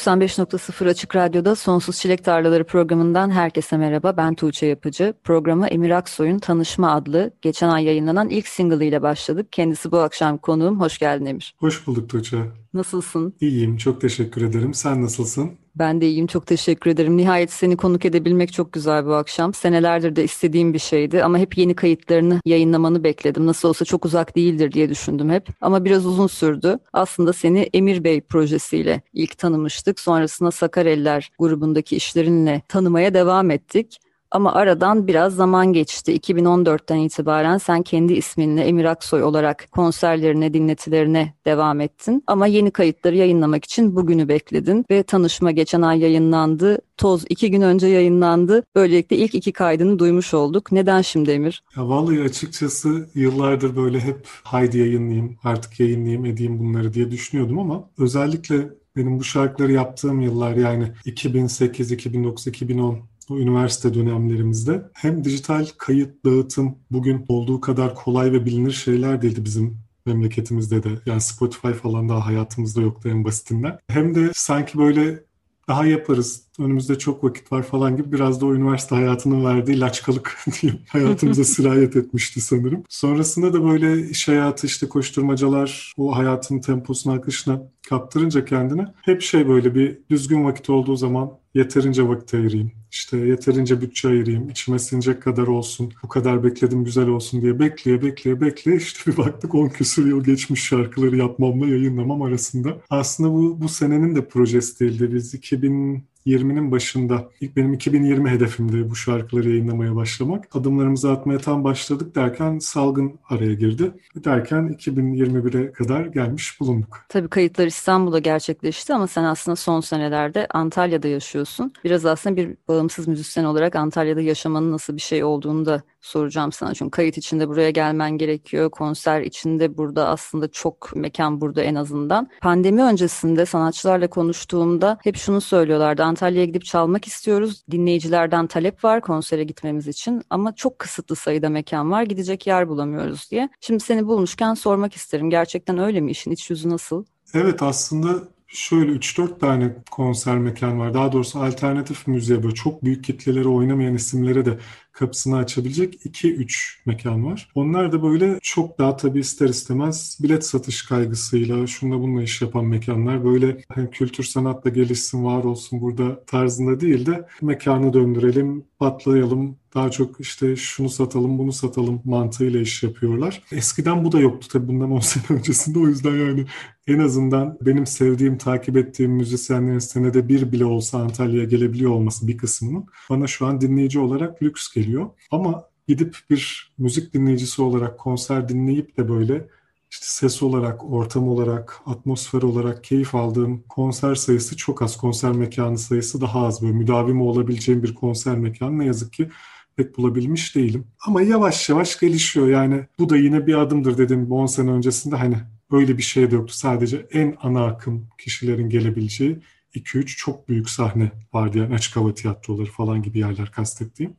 95.0 Açık Radyo'da Sonsuz Çilek Tarlaları programından herkese merhaba. Ben Tuğçe Yapıcı. Programa Emir Aksoy'un Tanışma adlı geçen ay yayınlanan ilk single ile başladık. Kendisi bu akşam konuğum. Hoş geldin Emir. Hoş bulduk Tuğçe. Nasılsın? İyiyim, çok teşekkür ederim. Sen nasılsın? Ben de iyiyim, çok teşekkür ederim. Nihayet seni konuk edebilmek çok güzel bu akşam. Senelerdir de istediğim bir şeydi ama hep yeni kayıtlarını yayınlamanı bekledim. Nasıl olsa çok uzak değildir diye düşündüm hep. Ama biraz uzun sürdü. Aslında seni Emir Bey projesiyle ilk tanımıştık. Sonrasında Sakareller grubundaki işlerinle tanımaya devam ettik. Ama aradan biraz zaman geçti. 2014'ten itibaren sen kendi isminle Emir Aksoy olarak konserlerine, dinletilerine devam ettin. Ama yeni kayıtları yayınlamak için bugünü bekledin ve tanışma geçen ay yayınlandı. Toz iki gün önce yayınlandı. Böylelikle ilk iki kaydını duymuş olduk. Neden şimdi Emir? Ya vallahi açıkçası yıllardır böyle hep haydi yayınlayayım, artık yayınlayayım, edeyim bunları diye düşünüyordum ama özellikle benim bu şarkıları yaptığım yıllar yani 2008, 2009, 2010 bu üniversite dönemlerimizde hem dijital kayıt dağıtım bugün olduğu kadar kolay ve bilinir şeyler değildi bizim memleketimizde de. Yani Spotify falan daha hayatımızda yoktu en basitinden. Hem de sanki böyle daha yaparız, önümüzde çok vakit var falan gibi biraz da o üniversite hayatının verdiği laçkalık diyeyim hayatımıza sirayet etmişti sanırım. Sonrasında da böyle iş hayatı işte koşturmacalar o hayatın temposuna akışına kaptırınca kendine hep şey böyle bir düzgün vakit olduğu zaman yeterince vakit ayırayım. İşte yeterince bütçe ayırayım, içime sinecek kadar olsun, bu kadar bekledim güzel olsun diye bekleye bekleye bekleye işte bir baktık 10 küsur yıl geçmiş şarkıları yapmamla yayınlamam arasında. Aslında bu, bu senenin de projesi değildi. Biz 2000 20'nin başında ilk benim 2020 hedefimdi bu şarkıları yayınlamaya başlamak. Adımlarımızı atmaya tam başladık derken salgın araya girdi. Derken 2021'e kadar gelmiş bulunduk. Tabii kayıtlar İstanbul'da gerçekleşti ama sen aslında son senelerde Antalya'da yaşıyorsun. Biraz aslında bir bağımsız müzisyen olarak Antalya'da yaşamanın nasıl bir şey olduğunu da soracağım sana. Çünkü kayıt içinde buraya gelmen gerekiyor. Konser içinde burada aslında çok mekan burada en azından. Pandemi öncesinde sanatçılarla konuştuğumda hep şunu söylüyorlardı. Antalya'ya gidip çalmak istiyoruz. Dinleyicilerden talep var konsere gitmemiz için ama çok kısıtlı sayıda mekan var. Gidecek yer bulamıyoruz diye. Şimdi seni bulmuşken sormak isterim. Gerçekten öyle mi? işin iç yüzü nasıl? Evet aslında şöyle 3-4 tane konser mekan var. Daha doğrusu alternatif müziğe böyle çok büyük kitlelere oynamayan isimlere de kapısını açabilecek 2-3 mekan var. Onlar da böyle çok daha tabii ister istemez bilet satış kaygısıyla şunla bununla iş yapan mekanlar böyle hani kültür sanatla gelişsin var olsun burada tarzında değil de mekanı döndürelim patlayalım daha çok işte şunu satalım bunu satalım mantığıyla iş yapıyorlar. Eskiden bu da yoktu tabii bundan 10 sene öncesinde o yüzden yani en azından benim sevdiğim, takip ettiğim müzisyenlerin senede bir bile olsa Antalya'ya gelebiliyor olması bir kısmının bana şu an dinleyici olarak lüks geliyor. Ama gidip bir müzik dinleyicisi olarak konser dinleyip de böyle işte ses olarak, ortam olarak, atmosfer olarak keyif aldığım konser sayısı çok az. Konser mekanı sayısı daha az. Böyle müdavim olabileceğim bir konser mekanı ne yazık ki pek bulabilmiş değilim. Ama yavaş yavaş gelişiyor. Yani bu da yine bir adımdır dedim 10 sene öncesinde hani öyle bir şey de yoktu. Sadece en ana akım kişilerin gelebileceği 2-3 çok büyük sahne vardı. Yani açık hava tiyatroları falan gibi yerler kastettiğim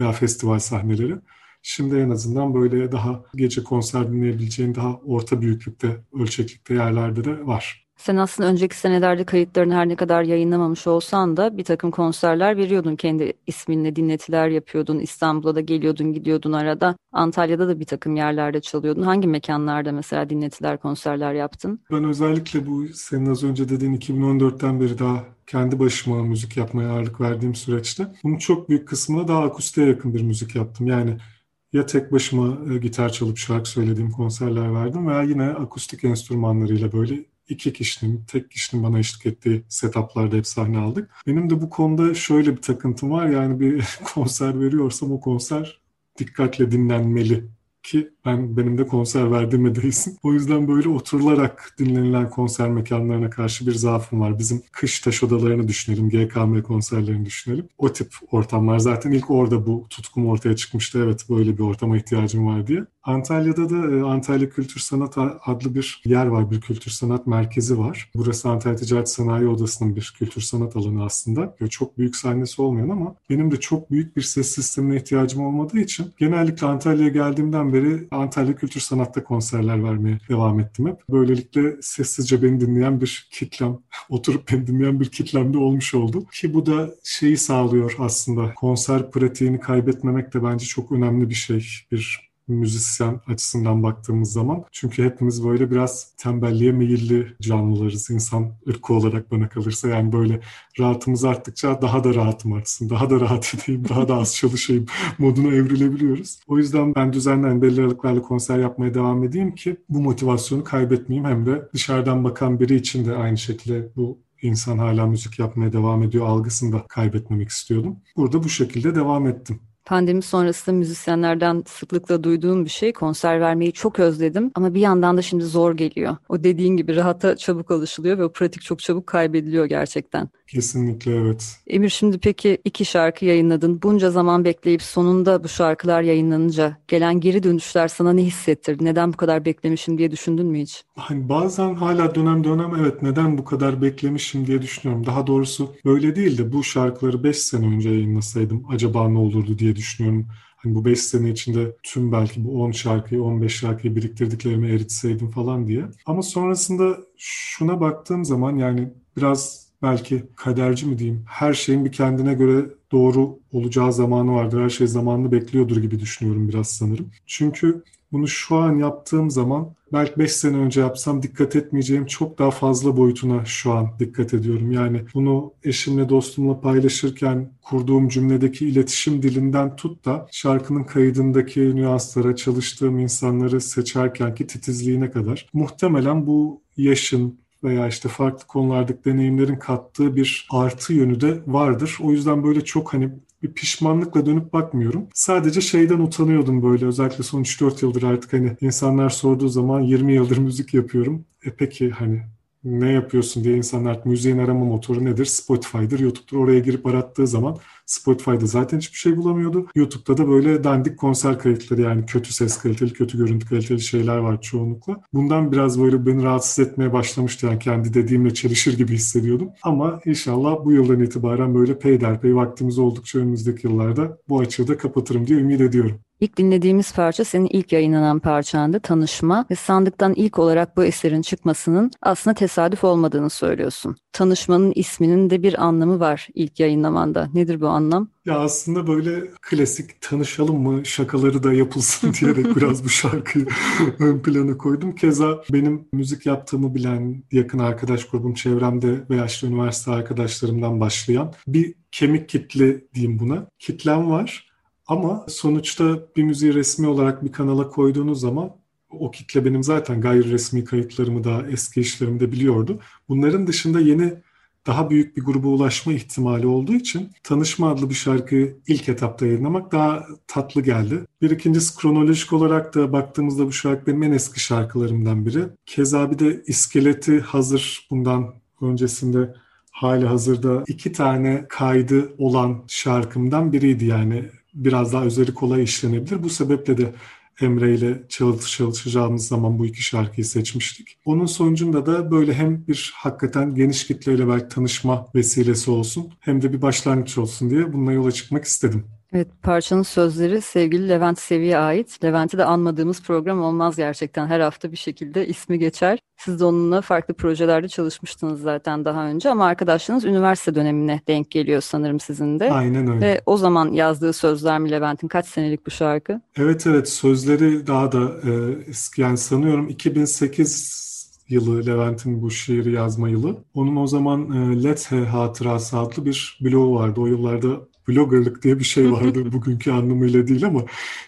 veya festival sahneleri. Şimdi en azından böyle daha gece konser dinleyebileceğin daha orta büyüklükte, ölçeklikte yerlerde de var. Sen aslında önceki senelerde kayıtlarını her ne kadar yayınlamamış olsan da bir takım konserler veriyordun. Kendi isminle dinletiler yapıyordun. İstanbul'a da geliyordun gidiyordun arada. Antalya'da da bir takım yerlerde çalıyordun. Hangi mekanlarda mesela dinletiler, konserler yaptın? Ben özellikle bu senin az önce dediğin 2014'ten beri daha kendi başıma müzik yapmaya ağırlık verdiğim süreçte bunun çok büyük kısmına daha akustiğe yakın bir müzik yaptım. Yani ya tek başıma e, gitar çalıp şarkı söylediğim konserler verdim veya yine akustik enstrümanlarıyla böyle iki kişinin, tek kişinin bana eşlik ettiği setuplarda hep sahne aldık. Benim de bu konuda şöyle bir takıntım var. Yani bir konser veriyorsam o konser dikkatle dinlenmeli ki ben benim de konser verdiğime değilsin. O yüzden böyle oturularak dinlenilen konser mekanlarına karşı bir zaafım var. Bizim kış taş odalarını düşünelim, GKM konserlerini düşünelim. O tip ortamlar zaten ilk orada bu tutkum ortaya çıkmıştı. Evet böyle bir ortama ihtiyacım var diye. Antalya'da da e, Antalya Kültür Sanat adlı bir yer var, bir kültür sanat merkezi var. Burası Antalya Ticaret Sanayi Odası'nın bir kültür sanat alanı aslında. Çok büyük sahnesi olmayan ama benim de çok büyük bir ses sistemine ihtiyacım olmadığı için genellikle Antalya'ya geldiğimden beri Antalya Kültür Sanat'ta konserler vermeye devam ettim hep. Böylelikle sessizce beni dinleyen bir kitlem, oturup beni dinleyen bir kitlem de olmuş oldu. Ki bu da şeyi sağlıyor aslında. Konser pratiğini kaybetmemek de bence çok önemli bir şey. Bir müzisyen açısından baktığımız zaman. Çünkü hepimiz böyle biraz tembelliğe meyilli canlılarız insan ırkı olarak bana kalırsa. Yani böyle rahatımız arttıkça daha da rahatım artsın, daha da rahat edeyim, daha da az çalışayım moduna evrilebiliyoruz. O yüzden ben düzenli belli aralıklarla konser yapmaya devam edeyim ki bu motivasyonu kaybetmeyeyim hem de dışarıdan bakan biri için de aynı şekilde bu insan hala müzik yapmaya devam ediyor algısını da kaybetmemek istiyordum. Burada bu şekilde devam ettim. Pandemi sonrasında müzisyenlerden sıklıkla duyduğum bir şey konser vermeyi çok özledim ama bir yandan da şimdi zor geliyor. O dediğin gibi rahata çabuk alışılıyor ve o pratik çok çabuk kaybediliyor gerçekten. Kesinlikle evet. Emir şimdi peki iki şarkı yayınladın. Bunca zaman bekleyip sonunda bu şarkılar yayınlanınca gelen geri dönüşler sana ne hissettirdi? Neden bu kadar beklemişim diye düşündün mü hiç? Hani bazen hala dönem dönem evet neden bu kadar beklemişim diye düşünüyorum. Daha doğrusu böyle değil de bu şarkıları 5 sene önce yayınlasaydım acaba ne olurdu diye düşünüyorum. Hani bu 5 sene içinde tüm belki bu 10 şarkıyı 15 şarkıyı biriktirdiklerimi eritseydim falan diye. Ama sonrasında şuna baktığım zaman yani biraz belki kaderci mi diyeyim her şeyin bir kendine göre doğru olacağı zamanı vardır. Her şey zamanını bekliyordur gibi düşünüyorum biraz sanırım. Çünkü bunu şu an yaptığım zaman belki 5 sene önce yapsam dikkat etmeyeceğim çok daha fazla boyutuna şu an dikkat ediyorum. Yani bunu eşimle dostumla paylaşırken kurduğum cümledeki iletişim dilinden tut da şarkının kaydındaki nüanslara, çalıştığım insanları seçerken ki titizliğine kadar muhtemelen bu yaşın, veya işte farklı konulardaki deneyimlerin kattığı bir artı yönü de vardır. O yüzden böyle çok hani bir pişmanlıkla dönüp bakmıyorum. Sadece şeyden utanıyordum böyle özellikle son 3-4 yıldır artık hani insanlar sorduğu zaman 20 yıldır müzik yapıyorum. E peki hani ne yapıyorsun diye insanlar müziğin arama motoru nedir? Spotify'dır, YouTube'dur. Oraya girip arattığı zaman Spotify'da zaten hiçbir şey bulamıyordu. YouTube'da da böyle dandik konser kayıtları yani kötü ses kaliteli, kötü görüntü kaliteli şeyler var çoğunlukla. Bundan biraz böyle beni rahatsız etmeye başlamıştı. Yani kendi dediğimle çelişir gibi hissediyordum. Ama inşallah bu yıldan itibaren böyle peyderpey vaktimiz oldukça önümüzdeki yıllarda bu açığı da kapatırım diye ümit ediyorum. İlk dinlediğimiz parça senin ilk yayınlanan parçandı Tanışma ve sandıktan ilk olarak bu eserin çıkmasının aslında tesadüf olmadığını söylüyorsun. Tanışmanın isminin de bir anlamı var ilk yayınlamanda. Nedir bu anlam? Ya aslında böyle klasik tanışalım mı şakaları da yapılsın diyerek biraz bu şarkıyı ön plana koydum. Keza benim müzik yaptığımı bilen yakın arkadaş grubum çevremde veya işte üniversite arkadaşlarımdan başlayan bir kemik kitle diyeyim buna. Kitlem var. Ama sonuçta bir müziği resmi olarak bir kanala koyduğunuz zaman o kitle benim zaten gayri resmi kayıtlarımı da eski işlerimi de biliyordu. Bunların dışında yeni daha büyük bir gruba ulaşma ihtimali olduğu için Tanışma adlı bir şarkıyı ilk etapta yayınlamak daha tatlı geldi. Bir ikincisi kronolojik olarak da baktığımızda bu şarkı benim en eski şarkılarımdan biri. Keza bir de iskeleti hazır bundan öncesinde hali hazırda iki tane kaydı olan şarkımdan biriydi yani biraz daha üzeri kolay işlenebilir. Bu sebeple de Emre ile çalışacağımız zaman bu iki şarkıyı seçmiştik. Onun sonucunda da böyle hem bir hakikaten geniş kitleyle belki tanışma vesilesi olsun hem de bir başlangıç olsun diye bununla yola çıkmak istedim. Evet parçanın sözleri sevgili Levent Sevi'ye ait. Levent'i de anmadığımız program olmaz gerçekten. Her hafta bir şekilde ismi geçer. Siz de onunla farklı projelerde çalışmıştınız zaten daha önce ama arkadaşlarınız üniversite dönemine denk geliyor sanırım sizin de. Aynen öyle. Ve o zaman yazdığı sözler mi Levent'in kaç senelik bu şarkı? Evet evet sözleri daha da e, eski yani sanıyorum 2008 yılı Levent'in bu şiiri yazma yılı. Onun o zaman e, Lethe Hatırası adlı bir blogu vardı. O yıllarda bloggerlık diye bir şey vardı bugünkü anlamıyla değil ama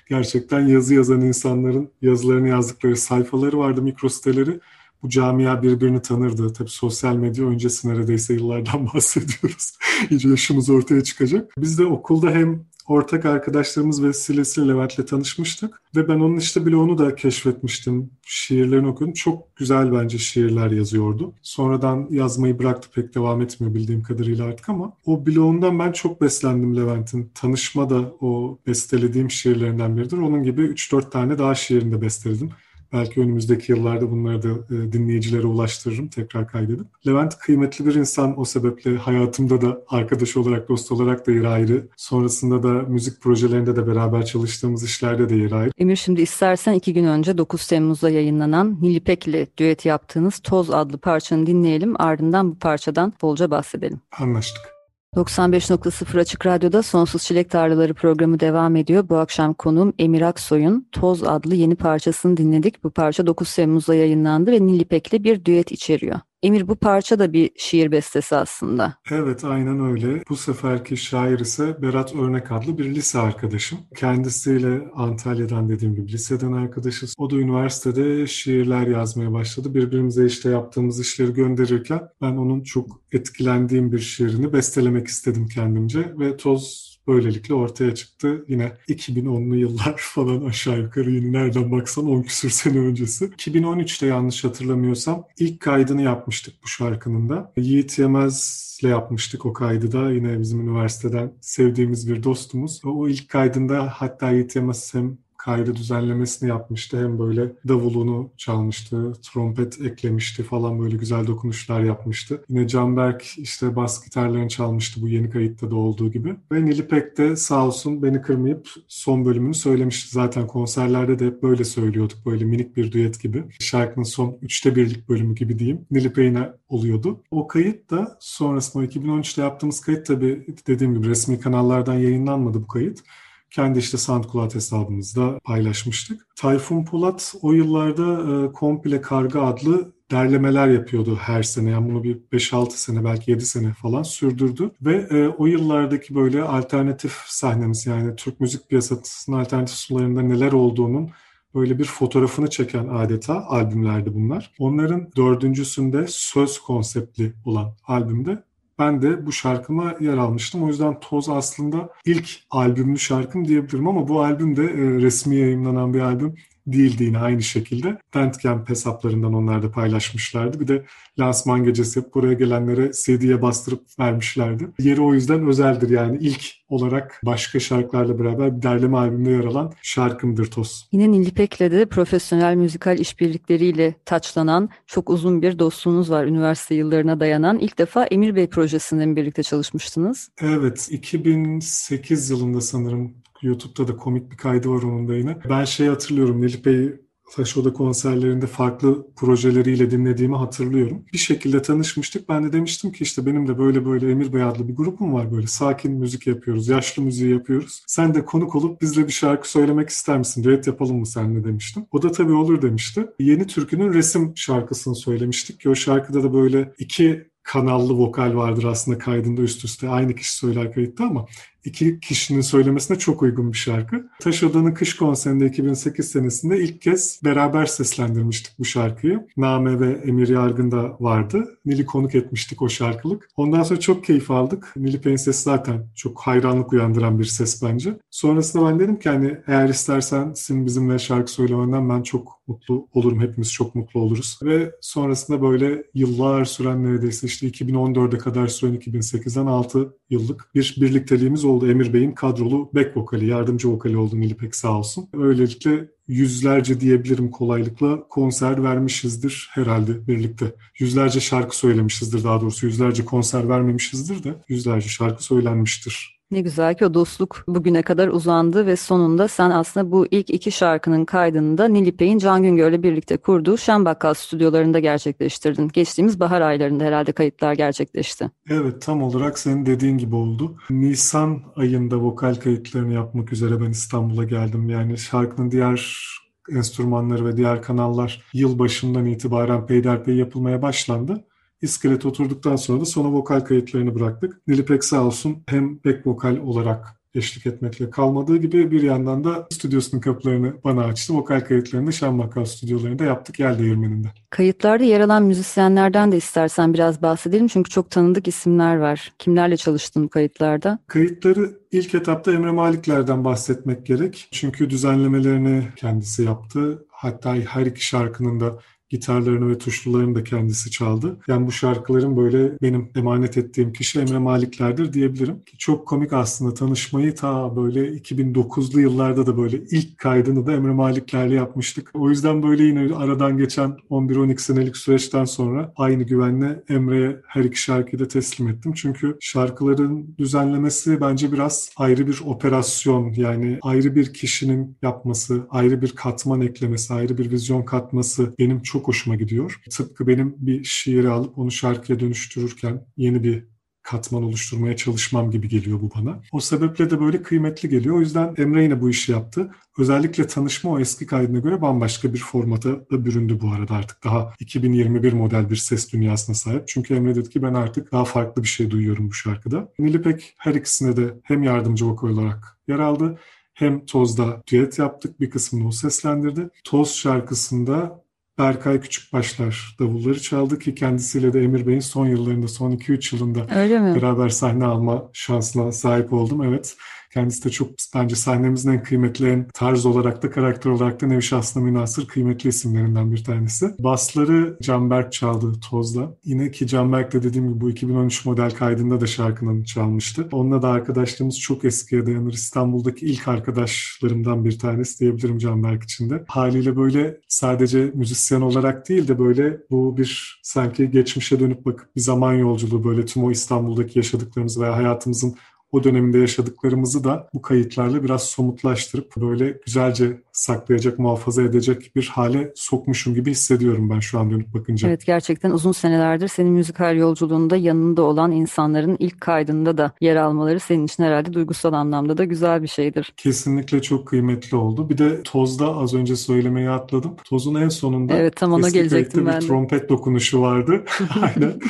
gerçekten yazı yazan insanların yazılarını yazdıkları sayfaları vardı, mikro siteleri. Bu camia birbirini tanırdı. Tabii sosyal medya öncesi neredeyse yıllardan bahsediyoruz. İyice yaşımız ortaya çıkacak. Biz de okulda hem ortak arkadaşlarımız vesilesiyle Levent'le tanışmıştık. Ve ben onun işte onu da keşfetmiştim. Şiirlerini okudum. Çok güzel bence şiirler yazıyordu. Sonradan yazmayı bıraktı pek devam etmiyor bildiğim kadarıyla artık ama o bloğundan ben çok beslendim Levent'in. Tanışma da o bestelediğim şiirlerinden biridir. Onun gibi 3-4 tane daha şiirini de besteledim. Belki önümüzdeki yıllarda bunları da e, dinleyicilere ulaştırırım tekrar kaydedip. Levent kıymetli bir insan o sebeple hayatımda da arkadaş olarak, dost olarak da yeri ayrı. Sonrasında da müzik projelerinde de beraber çalıştığımız işlerde de yeri ayrı. Emir şimdi istersen iki gün önce 9 Temmuz'da yayınlanan Nilipek ile düet yaptığınız Toz adlı parçanı dinleyelim. Ardından bu parçadan bolca bahsedelim. Anlaştık. 95.0 Açık Radyo'da Sonsuz Çilek Tarlaları programı devam ediyor. Bu akşam konuğum Emir Aksoy'un Toz adlı yeni parçasını dinledik. Bu parça 9 Temmuz'da yayınlandı ve Nilipek'le bir düet içeriyor. Emir bu parça da bir şiir bestesi aslında. Evet aynen öyle. Bu seferki şair ise Berat Örnek adlı bir lise arkadaşım. Kendisiyle Antalya'dan dediğim gibi liseden arkadaşız. O da üniversitede şiirler yazmaya başladı. Birbirimize işte yaptığımız işleri gönderirken ben onun çok etkilendiğim bir şiirini bestelemek istedim kendimce ve Toz böylelikle ortaya çıktı. Yine 2010'lu yıllar falan aşağı yukarı yine nereden baksan 10 küsür sene öncesi. 2013'te yanlış hatırlamıyorsam ilk kaydını yapmıştık bu şarkının da. Yiğit Yemez'le yapmıştık o kaydı da yine bizim üniversiteden sevdiğimiz bir dostumuz. O ilk kaydında hatta Yiğit Yemez hem kaydı düzenlemesini yapmıştı. Hem böyle davulunu çalmıştı, trompet eklemişti falan böyle güzel dokunuşlar yapmıştı. Yine Canberk işte bas gitarlarını çalmıştı bu yeni kayıtta da olduğu gibi. Ve Nilipek de sağ olsun beni kırmayıp son bölümünü söylemişti. Zaten konserlerde de hep böyle söylüyorduk. Böyle minik bir düet gibi. Şarkının son üçte birlik bölümü gibi diyeyim. Nilipek'ine oluyordu. O kayıt da sonrasında 2013'te yaptığımız kayıt tabii dediğim gibi resmi kanallardan yayınlanmadı bu kayıt kendi işte SoundCloud hesabımızda paylaşmıştık. Tayfun Polat o yıllarda e, Komple Karga adlı derlemeler yapıyordu her sene. Yani bunu bir 5-6 sene belki 7 sene falan sürdürdü. Ve e, o yıllardaki böyle alternatif sahnemiz yani Türk müzik piyasasının alternatif sularında neler olduğunun böyle bir fotoğrafını çeken adeta albümlerdi bunlar. Onların dördüncüsünde söz konseptli olan albümde ben de bu şarkıma yer almıştım. O yüzden Toz aslında ilk albümlü şarkım diyebilirim ama bu albüm de e, resmi yayınlanan bir albüm değildi yine aynı şekilde. Bandcamp hesaplarından onlar da paylaşmışlardı. Bir de lansman gecesi yapıp buraya gelenlere CD'ye bastırıp vermişlerdi. Yeri o yüzden özeldir yani ilk olarak başka şarkılarla beraber bir derleme albümünde yer alan şarkımdır Toz. Yine Nilipek'le de profesyonel müzikal işbirlikleriyle taçlanan çok uzun bir dostluğunuz var üniversite yıllarına dayanan. İlk defa Emir Bey projesinde mi birlikte çalışmıştınız? Evet 2008 yılında sanırım YouTube'da da komik bir kaydı var onun da yine. Ben şey hatırlıyorum Nilipek'i Taşoda konserlerinde farklı projeleriyle dinlediğimi hatırlıyorum. Bir şekilde tanışmıştık. Ben de demiştim ki işte benim de böyle böyle Emir Bey adlı bir grubum var böyle. Sakin müzik yapıyoruz, yaşlı müziği yapıyoruz. Sen de konuk olup bizle bir şarkı söylemek ister misin? Düet yapalım mı seninle demiştim. O da tabii olur demişti. Yeni Türkü'nün resim şarkısını söylemiştik ki o şarkıda da böyle iki kanallı vokal vardır aslında kaydında üst üste. Aynı kişi söyler kayıtta ama iki kişinin söylemesine çok uygun bir şarkı. Taş Oda'nın kış konserinde 2008 senesinde ilk kez beraber seslendirmiştik bu şarkıyı. Name ve Emir Yargın da vardı. Nil'i konuk etmiştik o şarkılık. Ondan sonra çok keyif aldık. Nil'i Payne sesi zaten çok hayranlık uyandıran bir ses bence. Sonrasında ben dedim ki hani eğer istersen senin bizimle şarkı söylemenden ben çok mutlu olurum. Hepimiz çok mutlu oluruz. Ve sonrasında böyle yıllar süren neredeyse işte 2014'e kadar süren 2008'den 6 yıllık bir birlikteliğimiz oldu. Emir Bey'in kadrolu back vokali, yardımcı vokali oldu Nilipek sağ olsun. Öylelikle yüzlerce diyebilirim kolaylıkla konser vermişizdir herhalde birlikte. Yüzlerce şarkı söylemişizdir daha doğrusu. Yüzlerce konser vermemişizdir de yüzlerce şarkı söylenmiştir. Ne güzel ki o dostluk bugüne kadar uzandı ve sonunda sen aslında bu ilk iki şarkının kaydını da Nilipek'in Can Güngör'le birlikte kurduğu Şenbakkal stüdyolarında gerçekleştirdin. Geçtiğimiz bahar aylarında herhalde kayıtlar gerçekleşti. Evet tam olarak senin dediğin gibi oldu. Nisan ayında vokal kayıtlarını yapmak üzere ben İstanbul'a geldim. Yani şarkının diğer enstrümanları ve diğer kanallar yıl başından itibaren peyderpey yapılmaya başlandı. İskelete oturduktan sonra da sona vokal kayıtlarını bıraktık. Nilipek sağ olsun hem back vokal olarak eşlik etmekle kalmadığı gibi bir yandan da stüdyosunun kapılarını bana açtı. Vokal kayıtlarını Şan Bakkal stüdyolarında yaptık Yel Değirmeni'nde. Kayıtlarda yer alan müzisyenlerden de istersen biraz bahsedelim çünkü çok tanıdık isimler var. Kimlerle çalıştın bu kayıtlarda? Kayıtları ilk etapta Emre Malikler'den bahsetmek gerek. Çünkü düzenlemelerini kendisi yaptı. Hatta her iki şarkının da gitarlarını ve tuşlularını da kendisi çaldı. Yani bu şarkıların böyle benim emanet ettiğim kişi Emre Malikler'dir diyebilirim. Çok komik aslında tanışmayı ta böyle 2009'lu yıllarda da böyle ilk kaydını da Emre Malikler'le yapmıştık. O yüzden böyle yine aradan geçen 11-12 senelik süreçten sonra aynı güvenle Emre'ye her iki şarkıyı da teslim ettim. Çünkü şarkıların düzenlemesi bence biraz ayrı bir operasyon yani ayrı bir kişinin yapması, ayrı bir katman eklemesi, ayrı bir vizyon katması benim çok çok hoşuma gidiyor. Tıpkı benim bir şiiri alıp onu şarkıya dönüştürürken yeni bir katman oluşturmaya çalışmam gibi geliyor bu bana. O sebeple de böyle kıymetli geliyor. O yüzden Emre yine bu işi yaptı. Özellikle tanışma o eski kaydına göre bambaşka bir formata da büründü bu arada artık. Daha 2021 model bir ses dünyasına sahip. Çünkü Emre dedi ki ben artık daha farklı bir şey duyuyorum bu şarkıda. Nilipek her ikisine de hem yardımcı vokal olarak yer aldı hem Toz'da düet yaptık. Bir kısmını o seslendirdi. Toz şarkısında Berkay Küçükbaşlar davulları çaldı ki kendisiyle de Emir Bey'in son yıllarında, son 2-3 yılında beraber sahne alma şansına sahip oldum. Evet. Kendisi de çok bence sahnemizin en kıymetli, en tarz olarak da karakter olarak da nevi şahsına münasır kıymetli isimlerinden bir tanesi. Basları Canberk çaldı Toz'da. Yine ki Canberk de dediğim gibi bu 2013 model kaydında da şarkının çalmıştı. Onunla da arkadaşlığımız çok eskiye dayanır. İstanbul'daki ilk arkadaşlarımdan bir tanesi diyebilirim Canberk için de. Haliyle böyle sadece müzisyen olarak değil de böyle bu bir sanki geçmişe dönüp bakıp bir zaman yolculuğu böyle tüm o İstanbul'daki yaşadıklarımız veya hayatımızın o döneminde yaşadıklarımızı da bu kayıtlarla biraz somutlaştırıp böyle güzelce saklayacak, muhafaza edecek bir hale sokmuşum gibi hissediyorum ben şu an dönüp bakınca. Evet gerçekten uzun senelerdir senin müzikal yolculuğunda yanında olan insanların ilk kaydında da yer almaları senin için herhalde duygusal anlamda da güzel bir şeydir. Kesinlikle çok kıymetli oldu. Bir de Toz'da az önce söylemeyi atladım. Toz'un en sonunda evet, tam ona gelecektim ben bir trompet dokunuşu vardı. Aynen.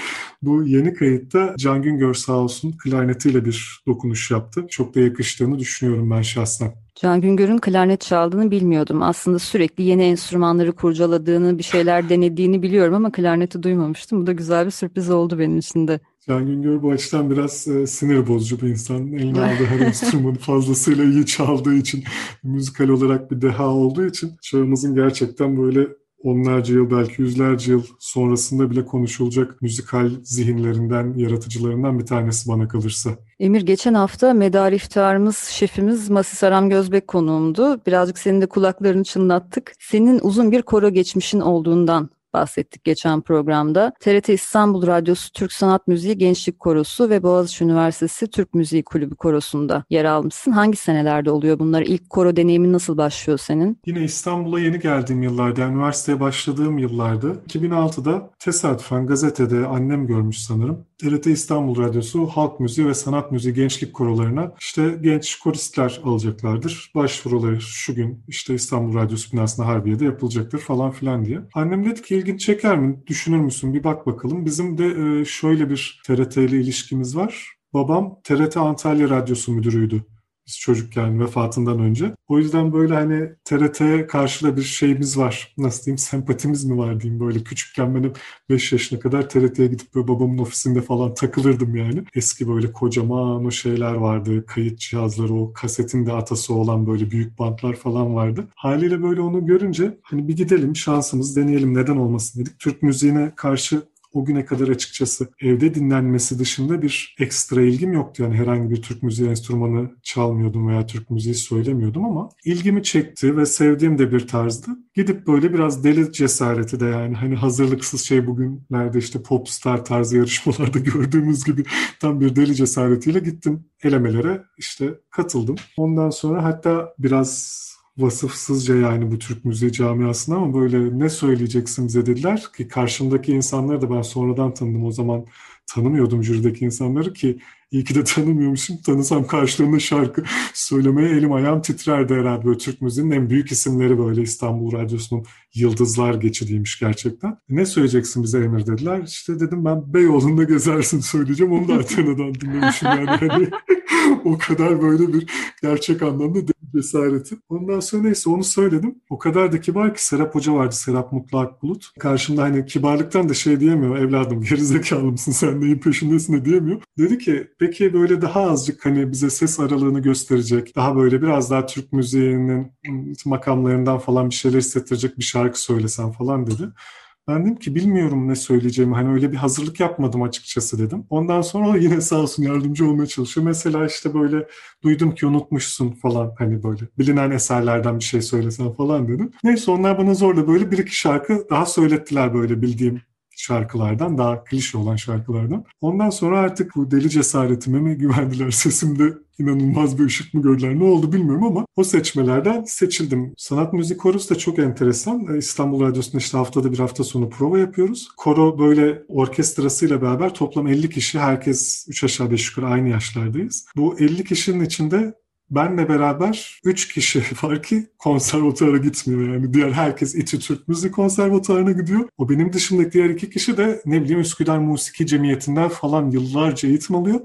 Bu yeni kayıtta Can Güngör sağ olsun klarnetiyle bir dokunuş yaptı. Çok da yakıştığını düşünüyorum ben şahsen. Can Güngör'ün klarnet çaldığını bilmiyordum. Aslında sürekli yeni enstrümanları kurcaladığını, bir şeyler denediğini biliyorum ama klarneti duymamıştım. Bu da güzel bir sürpriz oldu benim için de. Can Güngör bu açıdan biraz e, sinir bozucu bir insan. Eline aldığı her enstrümanı fazlasıyla iyi çaldığı için, müzikal olarak bir deha olduğu için çağımızın gerçekten böyle onlarca yıl belki yüzlerce yıl sonrasında bile konuşulacak müzikal zihinlerinden, yaratıcılarından bir tanesi bana kalırsa. Emir geçen hafta medar iftarımız şefimiz Masis Aram Gözbek konuğumdu. Birazcık senin de kulaklarını çınlattık. Senin uzun bir koro geçmişin olduğundan bahsettik geçen programda. TRT İstanbul Radyosu Türk Sanat Müziği Gençlik Korosu ve Boğaziçi Üniversitesi Türk Müziği Kulübü Korosunda yer almışsın. Hangi senelerde oluyor bunlar? İlk koro deneyimin nasıl başlıyor senin? Yine İstanbul'a yeni geldiğim yıllarda, yani üniversiteye başladığım yıllarda 2006'da tesadüfen gazetede annem görmüş sanırım. TRT İstanbul Radyosu Halk Müziği ve Sanat Müziği Gençlik Korolarına işte genç koristler alacaklardır. Başvuruları şu gün işte İstanbul Radyosu binasında Harbiye'de yapılacaktır falan filan diye. Annem dedi ki ilgin çeker mi? Düşünür müsün? Bir bak bakalım. Bizim de e, şöyle bir TRT ile ilişkimiz var. Babam TRT Antalya Radyosu müdürüydü biz çocukken vefatından önce. O yüzden böyle hani TRT'ye karşı da bir şeyimiz var. Nasıl diyeyim sempatimiz mi var diyeyim böyle küçükken benim 5 yaşına kadar TRT'ye gidip böyle babamın ofisinde falan takılırdım yani. Eski böyle kocaman o şeyler vardı. Kayıt cihazları o kasetin de atası olan böyle büyük bantlar falan vardı. Haliyle böyle onu görünce hani bir gidelim şansımız deneyelim neden olmasın dedik. Türk müziğine karşı o güne kadar açıkçası evde dinlenmesi dışında bir ekstra ilgim yoktu. Yani herhangi bir Türk müziği enstrümanı çalmıyordum veya Türk müziği söylemiyordum ama ilgimi çekti ve sevdiğim de bir tarzdı. Gidip böyle biraz deli cesareti de yani hani hazırlıksız şey bugünlerde işte popstar tarzı yarışmalarda gördüğümüz gibi tam bir deli cesaretiyle gittim elemelere işte katıldım. Ondan sonra hatta biraz vasıfsızca yani bu Türk müziği camiasına ama böyle ne söyleyeceksin bize dediler ki karşımdaki insanları da ben sonradan tanıdım o zaman tanımıyordum jürideki insanları ki iyi ki de tanımıyormuşum. Tanısam karşılarında şarkı söylemeye elim ayağım titrerdi herhalde. Böyle Türk müziğinin en büyük isimleri böyle İstanbul Radyosu'nun yıldızlar geçidiymiş gerçekten. Ne söyleyeceksin bize Emir dediler. İşte dedim ben Beyoğlu'nda gezersin söyleyeceğim. Onu da Atina'dan dinlemişim yani. Hani o kadar böyle bir gerçek anlamda cesareti. Ondan sonra neyse onu söyledim. O kadar da kibar ki Serap Hoca vardı. Serap Mutlu Akbulut. Karşımda hani kibarlıktan da şey diyemiyor. Evladım gerizekalı mısın sen neyin peşindesin de diyemiyor. Dedi ki peki böyle daha azıcık hani bize ses aralığını gösterecek. Daha böyle biraz daha Türk müziğinin makamlarından falan bir şeyler hissettirecek bir şarkı söylesen falan dedi. Ben dedim ki bilmiyorum ne söyleyeceğimi. Hani öyle bir hazırlık yapmadım açıkçası dedim. Ondan sonra yine sağ olsun yardımcı olmaya çalışıyor. Mesela işte böyle duydum ki unutmuşsun falan hani böyle bilinen eserlerden bir şey söylesen falan dedim. Neyse onlar bana zorla böyle bir iki şarkı daha söylettiler böyle bildiğim şarkılardan, daha klişe olan şarkılardan. Ondan sonra artık bu deli cesaretime mi güvendiler, sesimde inanılmaz bir ışık mı gördüler, ne oldu bilmiyorum ama o seçmelerden seçildim. Sanat Müzik Korosu da çok enteresan. Ee, İstanbul Radyosu'nda işte haftada bir hafta sonu prova yapıyoruz. Koro böyle orkestrasıyla beraber toplam 50 kişi, herkes 3 aşağı 5 yukarı aynı yaşlardayız. Bu 50 kişinin içinde benle beraber 3 kişi var ki konservatuara gitmiyor yani. Diğer herkes İTÜ Türk Müzik Konservatuarına gidiyor. O benim dışımdaki diğer iki kişi de ne bileyim Üsküdar Musiki Cemiyeti'nden falan yıllarca eğitim alıyor.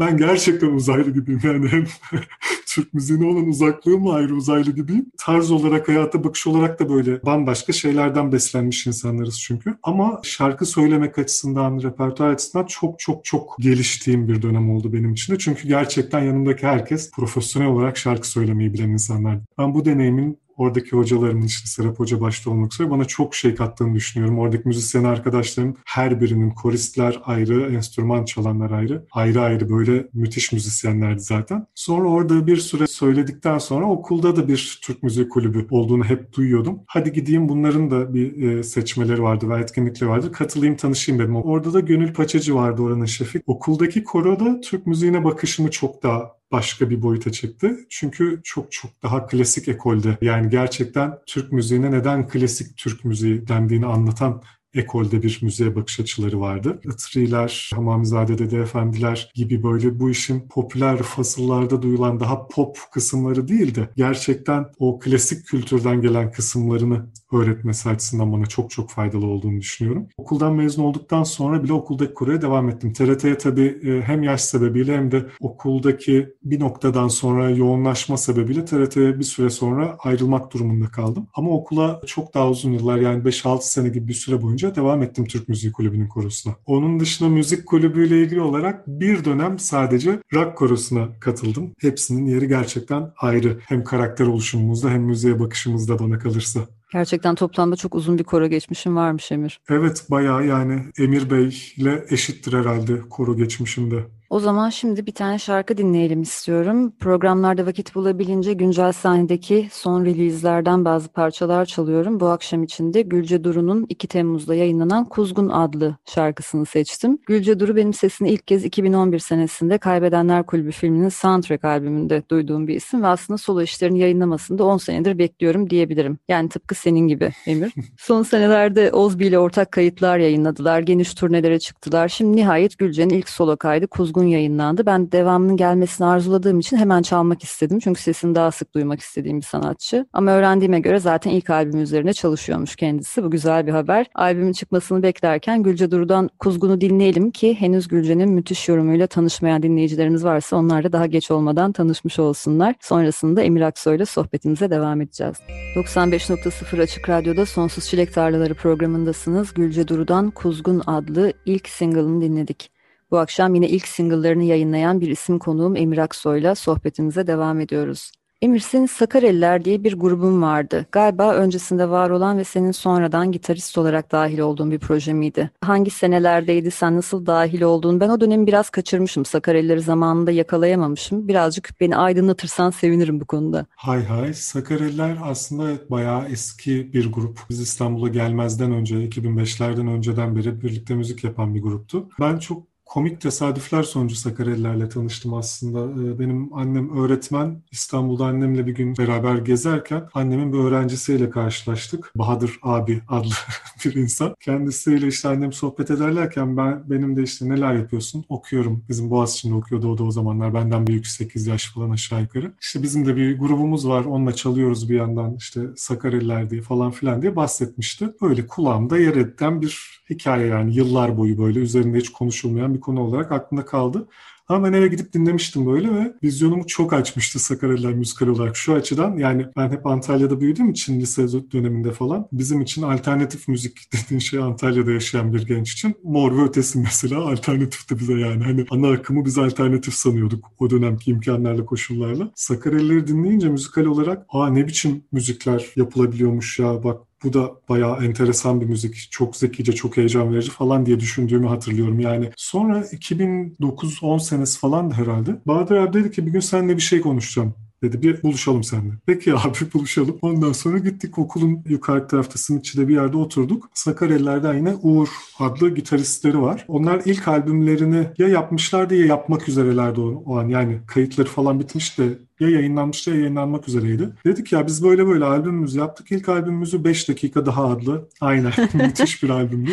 Ben gerçekten uzaylı gibiyim yani hem Türk müziğine olan uzaklığımla ayrı uzaylı gibiyim. Tarz olarak, hayata bakış olarak da böyle bambaşka şeylerden beslenmiş insanlarız çünkü. Ama şarkı söylemek açısından, repertuar açısından çok çok çok geliştiğim bir dönem oldu benim için de. Çünkü gerçekten yanımdaki herkes profesyonel olarak şarkı söylemeyi bilen insanlar. Ben bu deneyimin oradaki hocalarımın işte Serap Hoca başta olmak üzere bana çok şey kattığını düşünüyorum. Oradaki müzisyen arkadaşlarım her birinin koristler ayrı, enstrüman çalanlar ayrı. Ayrı ayrı böyle müthiş müzisyenlerdi zaten. Sonra orada bir süre söyledikten sonra okulda da bir Türk Müziği Kulübü olduğunu hep duyuyordum. Hadi gideyim bunların da bir e, seçmeleri vardı ve etkinlikleri vardı. Katılayım tanışayım dedim. Orada da Gönül Paçacı vardı oranın şefi. Okuldaki koroda Türk müziğine bakışımı çok daha başka bir boyuta çıktı. Çünkü çok çok daha klasik ekolde yani gerçekten Türk müziğine neden klasik Türk müziği dendiğini anlatan ekolde bir müziğe bakış açıları vardı. Itriler, Hamamizade Dede Efendiler gibi böyle bu işin popüler fasıllarda duyulan daha pop kısımları değil de gerçekten o klasik kültürden gelen kısımlarını öğretmesi açısından bana çok çok faydalı olduğunu düşünüyorum. Okuldan mezun olduktan sonra bile okuldaki kuraya devam ettim. TRT'ye tabii e, hem yaş sebebiyle hem de okuldaki bir noktadan sonra yoğunlaşma sebebiyle TRT'ye bir süre sonra ayrılmak durumunda kaldım. Ama okula çok daha uzun yıllar yani 5-6 sene gibi bir süre boyunca devam ettim Türk Müziği Kulübü'nün korosuna. Onun dışında müzik kulübüyle ilgili olarak bir dönem sadece rock korosuna katıldım. Hepsinin yeri gerçekten ayrı. Hem karakter oluşumumuzda hem müziğe bakışımızda bana kalırsa. Gerçekten toplamda çok uzun bir koro geçmişim varmış Emir. Evet bayağı yani Emir Bey ile eşittir herhalde koro geçmişimde. O zaman şimdi bir tane şarkı dinleyelim istiyorum. Programlarda vakit bulabilince güncel sahnedeki son release'lerden bazı parçalar çalıyorum. Bu akşam için de Gülce Duru'nun 2 Temmuz'da yayınlanan Kuzgun adlı şarkısını seçtim. Gülce Duru benim sesini ilk kez 2011 senesinde Kaybedenler Kulübü filminin soundtrack albümünde duyduğum bir isim ve aslında solo işlerini yayınlamasını da 10 senedir bekliyorum diyebilirim. Yani tıpkı senin gibi Emir. Son senelerde Ozbi ile ortak kayıtlar yayınladılar, geniş turnelere çıktılar. Şimdi nihayet Gülce'nin ilk solo kaydı Kuzgun Kuzgun yayınlandı. Ben devamının gelmesini arzuladığım için hemen çalmak istedim. Çünkü sesini daha sık duymak istediğim bir sanatçı. Ama öğrendiğime göre zaten ilk albüm üzerine çalışıyormuş kendisi. Bu güzel bir haber. Albümün çıkmasını beklerken Gülce Duru'dan Kuzgun'u dinleyelim ki henüz Gülce'nin müthiş yorumuyla tanışmayan dinleyicilerimiz varsa onlar da daha geç olmadan tanışmış olsunlar. Sonrasında Emir Aksoy'la sohbetimize devam edeceğiz. 95.0 Açık Radyo'da Sonsuz Çilek Tarlaları programındasınız. Gülce Duru'dan Kuzgun adlı ilk single'ını dinledik. Bu akşam yine ilk single'larını yayınlayan bir isim konuğum Emir Aksoy'la sohbetimize devam ediyoruz. Emir senin Sakareliler diye bir grubun vardı. Galiba öncesinde var olan ve senin sonradan gitarist olarak dahil olduğun bir proje miydi? Hangi senelerdeydi, sen nasıl dahil oldun? Ben o dönemi biraz kaçırmışım. Sakarelileri zamanında yakalayamamışım. Birazcık beni aydınlatırsan sevinirim bu konuda. Hay hay. Sakareliler aslında bayağı eski bir grup. Biz İstanbul'a gelmezden önce, 2005'lerden önceden beri birlikte müzik yapan bir gruptu. Ben çok komik tesadüfler sonucu Sakarelilerle tanıştım aslında. Ee, benim annem öğretmen. İstanbul'da annemle bir gün beraber gezerken annemin bir öğrencisiyle karşılaştık. Bahadır abi adlı bir insan. Kendisiyle işte annem sohbet ederlerken ben benim de işte neler yapıyorsun? Okuyorum. Bizim Boğaziçi'nde okuyordu o da o zamanlar. Benden büyük 8 yaş falan aşağı yukarı. İşte bizim de bir grubumuz var. Onunla çalıyoruz bir yandan işte Sakareliler diye falan filan diye bahsetmişti. Öyle kulağımda yer eden bir hikaye yani yıllar boyu böyle üzerinde hiç konuşulmayan bir konu olarak aklımda kaldı. Ama ben eve gidip dinlemiştim böyle ve vizyonumu çok açmıştı Sakaryalılar müzikal olarak. Şu açıdan yani ben hep Antalya'da büyüdüğüm için lise döneminde falan bizim için alternatif müzik dediğin şey Antalya'da yaşayan bir genç için mor ve ötesi mesela alternatifti bize yani. Hani ana akımı biz alternatif sanıyorduk o dönemki imkanlarla koşullarla. Sakaryalıları dinleyince müzikal olarak aa ne biçim müzikler yapılabiliyormuş ya bak bu da bayağı enteresan bir müzik. Çok zekice, çok heyecan verici falan diye düşündüğümü hatırlıyorum. Yani sonra 2009-10 senesi falan herhalde. Bahadır abi dedi ki bir gün seninle bir şey konuşacağım dedi. Bir buluşalım seninle. Peki abi buluşalım. Ondan sonra gittik okulun yukarı tarafta Simitçi'de bir yerde oturduk. Sakareliler'den yine Uğur adlı gitaristleri var. Onlar ilk albümlerini ya yapmışlardı ya yapmak üzerelerdi o, o an. Yani kayıtları falan bitmiş de ya yayınlanmıştı ya yayınlanmak üzereydi. Dedik ya biz böyle böyle albümümüzü yaptık. İlk albümümüzü 5 dakika daha adlı. Aynen müthiş bir albümdü.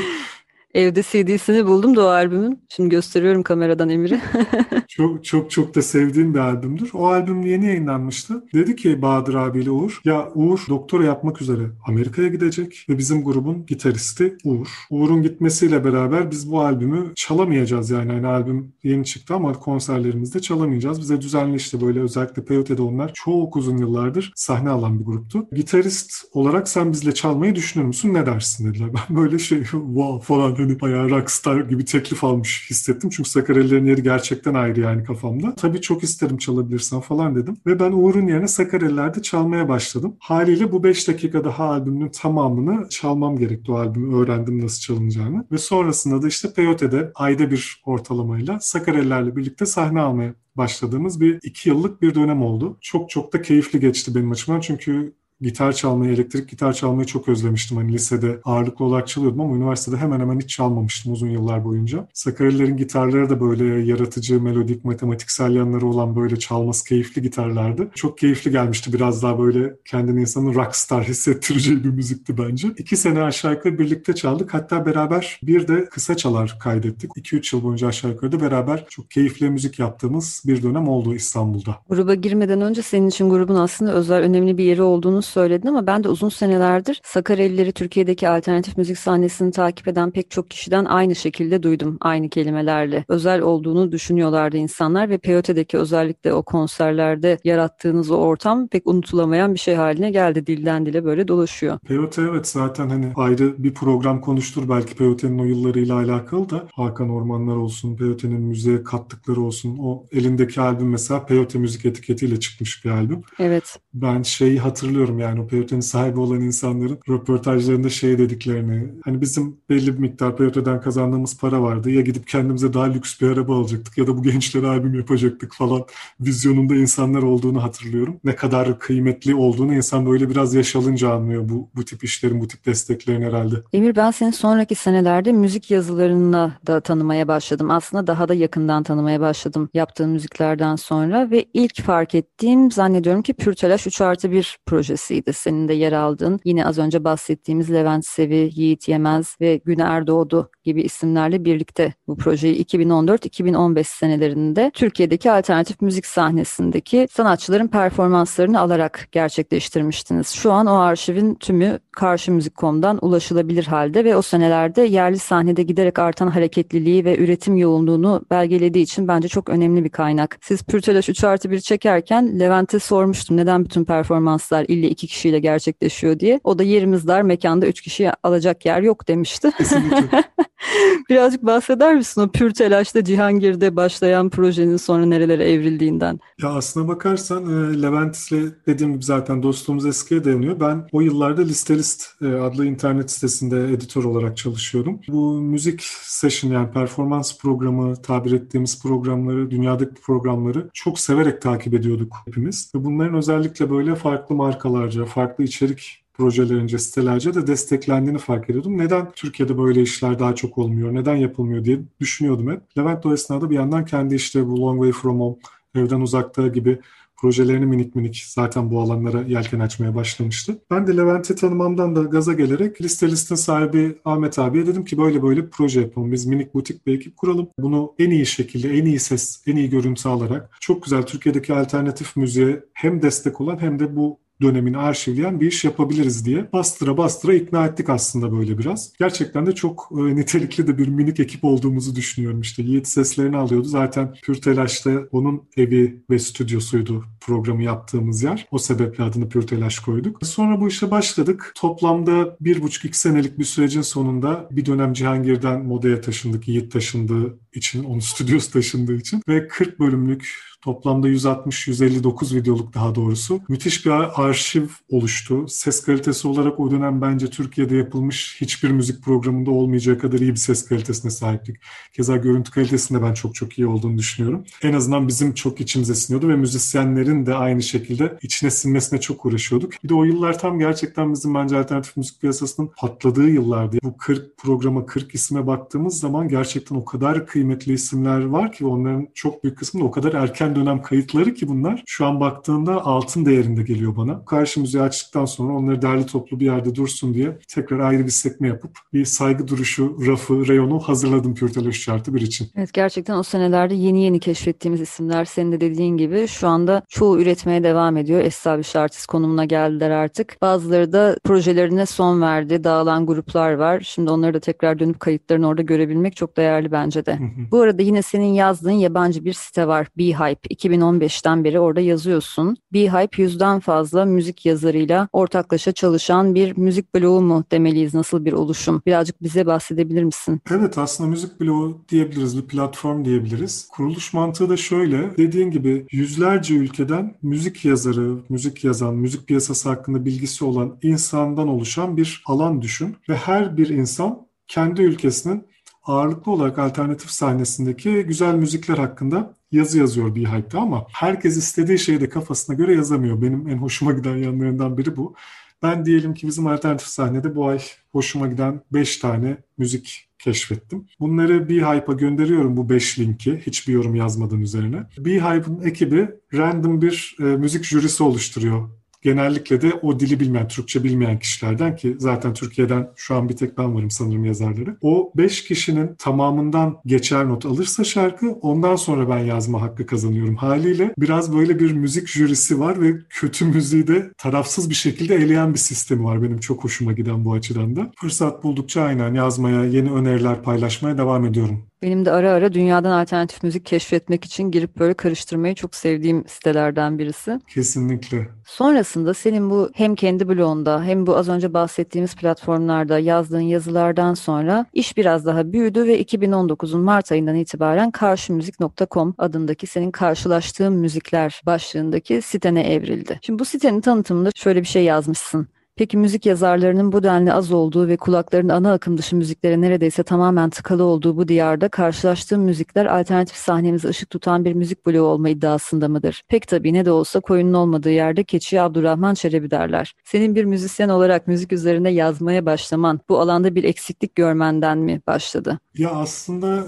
Evde CD'sini buldum da o albümün. Şimdi gösteriyorum kameradan Emir'i. çok çok çok da sevdiğim bir albümdür. O albüm yeni yayınlanmıştı. Dedi ki Bahadır abiyle Uğur, ya Uğur doktora yapmak üzere Amerika'ya gidecek ve bizim grubun gitaristi Uğur. Uğur'un gitmesiyle beraber biz bu albümü çalamayacağız yani. Hani albüm yeni çıktı ama konserlerimizde çalamayacağız. Bize düzenli işte böyle özellikle Peyote'de onlar çok uzun yıllardır sahne alan bir gruptu. Gitarist olarak sen bizle çalmayı düşünür müsün? Ne dersin dediler. Ben böyle şey wow falan hani bayağı rockstar gibi teklif almış hissettim. Çünkü Sakarelilerin yeri gerçekten ayrı yani kafamda. Tabii çok isterim çalabilirsen falan dedim. Ve ben Uğur'un yerine Sakareliler'de çalmaya başladım. Haliyle bu 5 dakika daha albümün tamamını çalmam gerekti o albümü. Öğrendim nasıl çalınacağını. Ve sonrasında da işte Peyote'de ayda bir ortalamayla Sakarelilerle birlikte sahne almaya başladığımız bir iki yıllık bir dönem oldu. Çok çok da keyifli geçti benim açımdan çünkü gitar çalmayı, elektrik gitar çalmayı çok özlemiştim. Hani lisede ağırlıklı olarak çalıyordum ama üniversitede hemen hemen hiç çalmamıştım uzun yıllar boyunca. Sakarelilerin gitarları da böyle yaratıcı, melodik, matematiksel yanları olan böyle çalması keyifli gitarlardı. Çok keyifli gelmişti. Biraz daha böyle kendini insanın rockstar hissettireceği bir müzikti bence. İki sene aşağı yukarı birlikte çaldık. Hatta beraber bir de kısa çalar kaydettik. 2-3 yıl boyunca aşağı yukarı da beraber çok keyifli müzik yaptığımız bir dönem oldu İstanbul'da. Gruba girmeden önce senin için grubun aslında özel önemli bir yeri olduğunu söyledin ama ben de uzun senelerdir Sakarelileri Türkiye'deki alternatif müzik sahnesini takip eden pek çok kişiden aynı şekilde duydum. Aynı kelimelerle. Özel olduğunu düşünüyorlardı insanlar ve Peyote'deki özellikle o konserlerde yarattığınız o ortam pek unutulamayan bir şey haline geldi. Dilden dile böyle dolaşıyor. Peyote evet zaten hani ayrı bir program konuştur belki Peyote'nin o yıllarıyla alakalı da Hakan Ormanlar olsun, Peyote'nin müziğe kattıkları olsun. O elindeki albüm mesela Peyote müzik etiketiyle çıkmış bir albüm. Evet. Ben şeyi hatırlıyorum yani o Peyote'nin sahibi olan insanların röportajlarında şey dediklerini. Hani bizim belli bir miktar Peyote'den kazandığımız para vardı. Ya gidip kendimize daha lüks bir araba alacaktık ya da bu gençlere albüm yapacaktık falan vizyonunda insanlar olduğunu hatırlıyorum. Ne kadar kıymetli olduğunu insan böyle biraz yaşalınca anlıyor bu, bu tip işlerin, bu tip desteklerin herhalde. Emir ben seni sonraki senelerde müzik yazılarına da tanımaya başladım. Aslında daha da yakından tanımaya başladım yaptığın müziklerden sonra ve ilk fark ettiğim zannediyorum ki Pürtelaş 3 artı 1 projesiydi. Senin de yer aldığın yine az önce bahsettiğimiz Levent Sevi, Yiğit Yemez ve Güner Doğdu gibi isimlerle birlikte bu projeyi 2014-2015 senelerinde Türkiye'deki alternatif müzik sahnesindeki sanatçıların performanslarını alarak gerçekleştirmiştiniz. Şu an o arşivin tümü karşımüzik.com'dan ulaşılabilir halde ve o senelerde yerli sahnede giderek artan hareketliliği ve üretim yoğunluğunu belgelediği için bence çok önemli bir kaynak. Siz Pürtelaş 3 artı 1 çekerken Levent'e sormuştum neden bütün performanslar ille iki kişiyle gerçekleşiyor diye. O da yerimiz dar mekanda üç kişi alacak yer yok demişti. Birazcık bahseder misin o pür telaşta Cihangir'de başlayan projenin sonra nerelere evrildiğinden? Ya aslına bakarsan e, Leventis'le dediğim gibi zaten dostluğumuz eskiye dayanıyor. Ben o yıllarda Listelist e, adlı internet sitesinde editör olarak çalışıyordum. Bu müzik session yani performans programı tabir ettiğimiz programları, dünyadaki programları çok severek takip ediyorduk hepimiz. Ve bunların özellikle böyle farklı markalarca, farklı içerik projelerince, sitelerce de desteklendiğini fark ediyordum. Neden Türkiye'de böyle işler daha çok olmuyor, neden yapılmıyor diye düşünüyordum hep. Levent de o esnada bir yandan kendi işte bu Long Way From Home, Evden Uzakta gibi projelerini minik minik zaten bu alanlara yelken açmaya başlamıştı. Ben de Levent'i tanımamdan da gaza gelerek liste listin sahibi Ahmet abiye dedim ki böyle böyle bir proje yapalım. Biz minik butik bir ekip kuralım. Bunu en iyi şekilde, en iyi ses, en iyi görüntü alarak çok güzel Türkiye'deki alternatif müziğe hem destek olan hem de bu dönemini arşivleyen bir iş yapabiliriz diye bastıra bastıra ikna ettik aslında böyle biraz. Gerçekten de çok e, nitelikli de bir minik ekip olduğumuzu düşünüyorum işte. Yiğit seslerini alıyordu. Zaten Pür Telaş'ta onun evi ve stüdyosuydu programı yaptığımız yer. O sebeple adını Pür Telaş koyduk. Sonra bu işe başladık. Toplamda bir buçuk iki senelik bir sürecin sonunda bir dönem Cihangir'den Moda'ya taşındık. Yiğit taşındığı için, onun stüdyosu taşındığı için ve 40 bölümlük Toplamda 160-159 videoluk daha doğrusu. Müthiş bir arşiv oluştu. Ses kalitesi olarak o dönem bence Türkiye'de yapılmış hiçbir müzik programında olmayacağı kadar iyi bir ses kalitesine sahiptik. Keza görüntü kalitesinde ben çok çok iyi olduğunu düşünüyorum. En azından bizim çok içimize siniyordu ve müzisyenlerin de aynı şekilde içine sinmesine çok uğraşıyorduk. Bir de o yıllar tam gerçekten bizim bence alternatif müzik piyasasının patladığı yıllardı. Bu 40 programa 40 isme baktığımız zaman gerçekten o kadar kıymetli isimler var ki onların çok büyük kısmı o kadar erken dönem kayıtları ki bunlar şu an baktığında altın değerinde geliyor bana. Karşı müziği açtıktan sonra onları derli toplu bir yerde dursun diye tekrar ayrı bir sekme yapıp bir saygı duruşu, rafı, reyonu hazırladım Pürtel Şartı bir için. Evet gerçekten o senelerde yeni yeni keşfettiğimiz isimler senin de dediğin gibi şu anda çoğu üretmeye devam ediyor. Establish artist konumuna geldiler artık. Bazıları da projelerine son verdi. Dağılan gruplar var. Şimdi onları da tekrar dönüp kayıtlarını orada görebilmek çok değerli bence de. Bu arada yine senin yazdığın yabancı bir site var. Beehive. 2015'ten beri orada yazıyorsun. Beehive yüzden fazla müzik yazarıyla ortaklaşa çalışan bir müzik bloğu mu demeliyiz? Nasıl bir oluşum? Birazcık bize bahsedebilir misin? Evet aslında müzik bloğu diyebiliriz, bir platform diyebiliriz. Kuruluş mantığı da şöyle. Dediğin gibi yüzlerce ülkeden müzik yazarı, müzik yazan, müzik piyasası hakkında bilgisi olan insandan oluşan bir alan düşün. Ve her bir insan kendi ülkesinin ağırlıklı olarak alternatif sahnesindeki güzel müzikler hakkında yazı yazıyor hype'da ama herkes istediği şeyi de kafasına göre yazamıyor. Benim en hoşuma giden yanlarından biri bu. Ben diyelim ki bizim alternatif sahnede bu ay hoşuma giden 5 tane müzik keşfettim. Bunları Beehive'a gönderiyorum bu 5 linki hiçbir yorum yazmadan üzerine. Beehive'ın ekibi random bir e, müzik jürisi oluşturuyor genellikle de o dili bilmeyen, Türkçe bilmeyen kişilerden ki zaten Türkiye'den şu an bir tek ben varım sanırım yazarları. O beş kişinin tamamından geçer not alırsa şarkı ondan sonra ben yazma hakkı kazanıyorum. Haliyle biraz böyle bir müzik jürisi var ve kötü müziği de tarafsız bir şekilde eleyen bir sistemi var. Benim çok hoşuma giden bu açıdan da. Fırsat buldukça aynen yazmaya, yeni öneriler paylaşmaya devam ediyorum. Benim de ara ara dünyadan alternatif müzik keşfetmek için girip böyle karıştırmayı çok sevdiğim sitelerden birisi. Kesinlikle. Sonrasında senin bu hem kendi blogunda hem bu az önce bahsettiğimiz platformlarda yazdığın yazılardan sonra iş biraz daha büyüdü ve 2019'un Mart ayından itibaren karşımüzik.com adındaki senin karşılaştığın müzikler başlığındaki sitene evrildi. Şimdi bu sitenin tanıtımında şöyle bir şey yazmışsın. Peki müzik yazarlarının bu denli az olduğu ve kulakların ana akım dışı müziklere neredeyse tamamen tıkalı olduğu bu diyarda karşılaştığım müzikler alternatif sahnemize ışık tutan bir müzik bloğu olma iddiasında mıdır? Pek tabii ne de olsa koyunun olmadığı yerde keçiye Abdurrahman Çelebi derler. Senin bir müzisyen olarak müzik üzerine yazmaya başlaman bu alanda bir eksiklik görmenden mi başladı? Ya aslında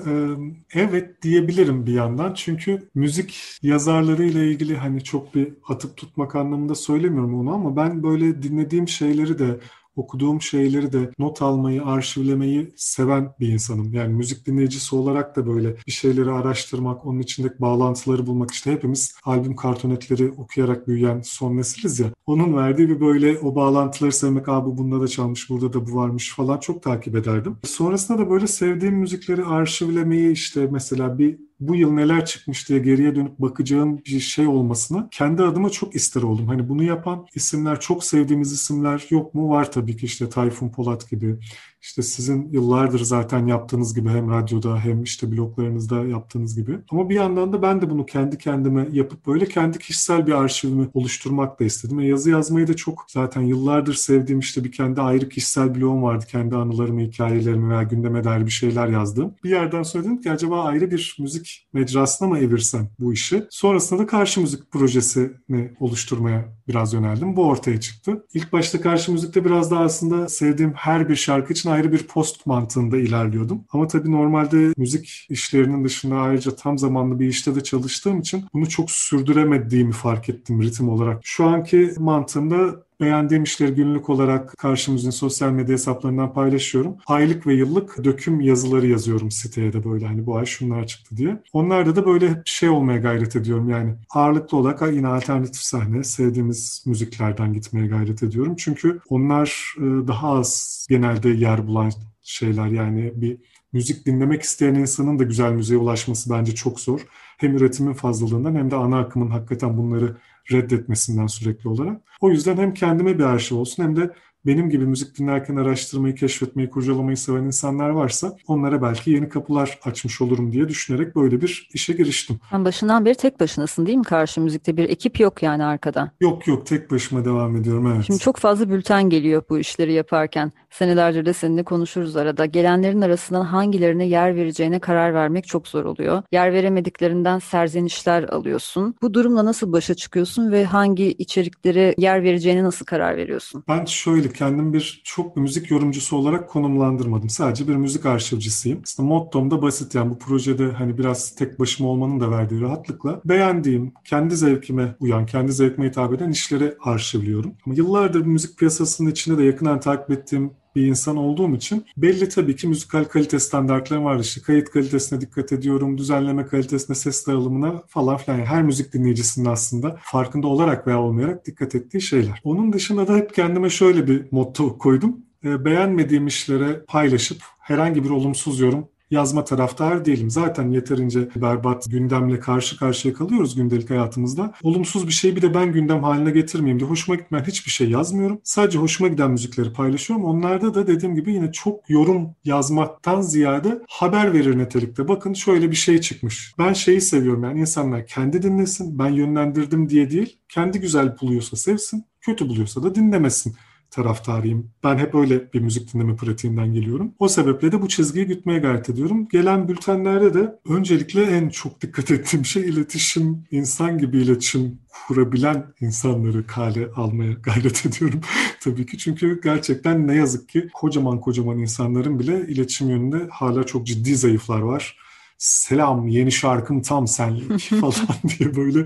evet diyebilirim bir yandan. Çünkü müzik yazarları ile ilgili hani çok bir atıp tutmak anlamında söylemiyorum onu ama ben böyle dinlediğim şeyleri de okuduğum şeyleri de not almayı, arşivlemeyi seven bir insanım. Yani müzik dinleyicisi olarak da böyle bir şeyleri araştırmak, onun içindeki bağlantıları bulmak. işte hepimiz albüm kartonetleri okuyarak büyüyen son nesiliz ya. Onun verdiği bir böyle o bağlantıları sevmek, abi bunda da çalmış, burada da bu varmış falan çok takip ederdim. Sonrasında da böyle sevdiğim müzikleri arşivlemeyi işte mesela bir bu yıl neler çıkmış diye geriye dönüp bakacağım bir şey olmasını kendi adıma çok ister oldum. Hani bunu yapan isimler, çok sevdiğimiz isimler yok mu? Var tabii ki işte Tayfun Polat gibi, işte sizin yıllardır zaten yaptığınız gibi hem radyoda hem işte bloglarınızda yaptığınız gibi. Ama bir yandan da ben de bunu kendi kendime yapıp böyle kendi kişisel bir arşivimi oluşturmak da istedim. E yazı yazmayı da çok zaten yıllardır sevdiğim işte bir kendi ayrı kişisel blogum vardı. Kendi anılarımı, hikayelerimi veya gündeme dair bir şeyler yazdığım. Bir yerden söyledim ki acaba ayrı bir müzik mecrasına mı evirsem bu işi? Sonrasında da karşı müzik projesini oluşturmaya biraz yöneldim. Bu ortaya çıktı. İlk başta karşı müzikte biraz daha aslında sevdiğim her bir şarkı için ayrı bir post mantığında ilerliyordum. Ama tabii normalde müzik işlerinin dışında ayrıca tam zamanlı bir işte de çalıştığım için bunu çok sürdüremediğimi fark ettim ritim olarak. Şu anki mantığımda Beğendiğim işleri günlük olarak karşımızın sosyal medya hesaplarından paylaşıyorum. Aylık ve yıllık döküm yazıları yazıyorum siteye de böyle hani bu ay şunlar çıktı diye. Onlarda da böyle şey olmaya gayret ediyorum yani ağırlıklı olarak yine alternatif sahne, sevdiğimiz müziklerden gitmeye gayret ediyorum. Çünkü onlar e, daha az genelde yer bulan şeyler yani bir müzik dinlemek isteyen insanın da güzel müziğe ulaşması bence çok zor. Hem üretimin fazlalığından hem de ana akımın hakikaten bunları reddetmesinden sürekli olarak. O yüzden hem kendime bir arşiv olsun hem de benim gibi müzik dinlerken araştırmayı, keşfetmeyi, kurcalamayı seven insanlar varsa onlara belki yeni kapılar açmış olurum diye düşünerek böyle bir işe giriştim. Sen başından beri tek başınasın değil mi karşı müzikte? Bir ekip yok yani arkada. Yok yok tek başıma devam ediyorum evet. Şimdi çok fazla bülten geliyor bu işleri yaparken. Senelerdir de seninle konuşuruz arada. Gelenlerin arasından hangilerine yer vereceğine karar vermek çok zor oluyor. Yer veremediklerinden serzenişler alıyorsun. Bu durumla nasıl başa çıkıyorsun ve hangi içeriklere yer vereceğine nasıl karar veriyorsun? Ben şöyle kendim bir çok bir müzik yorumcusu olarak konumlandırmadım. Sadece bir müzik arşivcisiyim. Aslında mottom da basit yani bu projede hani biraz tek başıma olmanın da verdiği rahatlıkla beğendiğim, kendi zevkime uyan, kendi zevkime hitap eden işleri arşivliyorum. Ama yıllardır müzik piyasasının içinde de yakından takip ettiğim bir insan olduğum için belli tabii ki müzikal kalite standartlarım var. İşte kayıt kalitesine dikkat ediyorum, düzenleme kalitesine, ses dağılımına falan filan. Yani her müzik dinleyicisinin aslında farkında olarak veya olmayarak dikkat ettiği şeyler. Onun dışında da hep kendime şöyle bir motto koydum. E, beğenmediğim işlere paylaşıp herhangi bir olumsuz yorum yazma taraftar değilim. Zaten yeterince berbat gündemle karşı karşıya kalıyoruz gündelik hayatımızda. Olumsuz bir şey bir de ben gündem haline getirmeyeyim diye hoşuma gitmeyen hiçbir şey yazmıyorum. Sadece hoşuma giden müzikleri paylaşıyorum. Onlarda da dediğim gibi yine çok yorum yazmaktan ziyade haber verir nitelikte. Bakın şöyle bir şey çıkmış. Ben şeyi seviyorum yani insanlar kendi dinlesin. Ben yönlendirdim diye değil. Kendi güzel buluyorsa sevsin. Kötü buluyorsa da dinlemesin taraftarıyım. Ben hep öyle bir müzik dinleme pratiğinden geliyorum. O sebeple de bu çizgiyi gütmeye gayret ediyorum. Gelen bültenlerde de öncelikle en çok dikkat ettiğim şey iletişim, insan gibi iletişim kurabilen insanları kale almaya gayret ediyorum. Tabii ki çünkü gerçekten ne yazık ki kocaman kocaman insanların bile iletişim yönünde hala çok ciddi zayıflar var selam yeni şarkım tam senlik falan diye böyle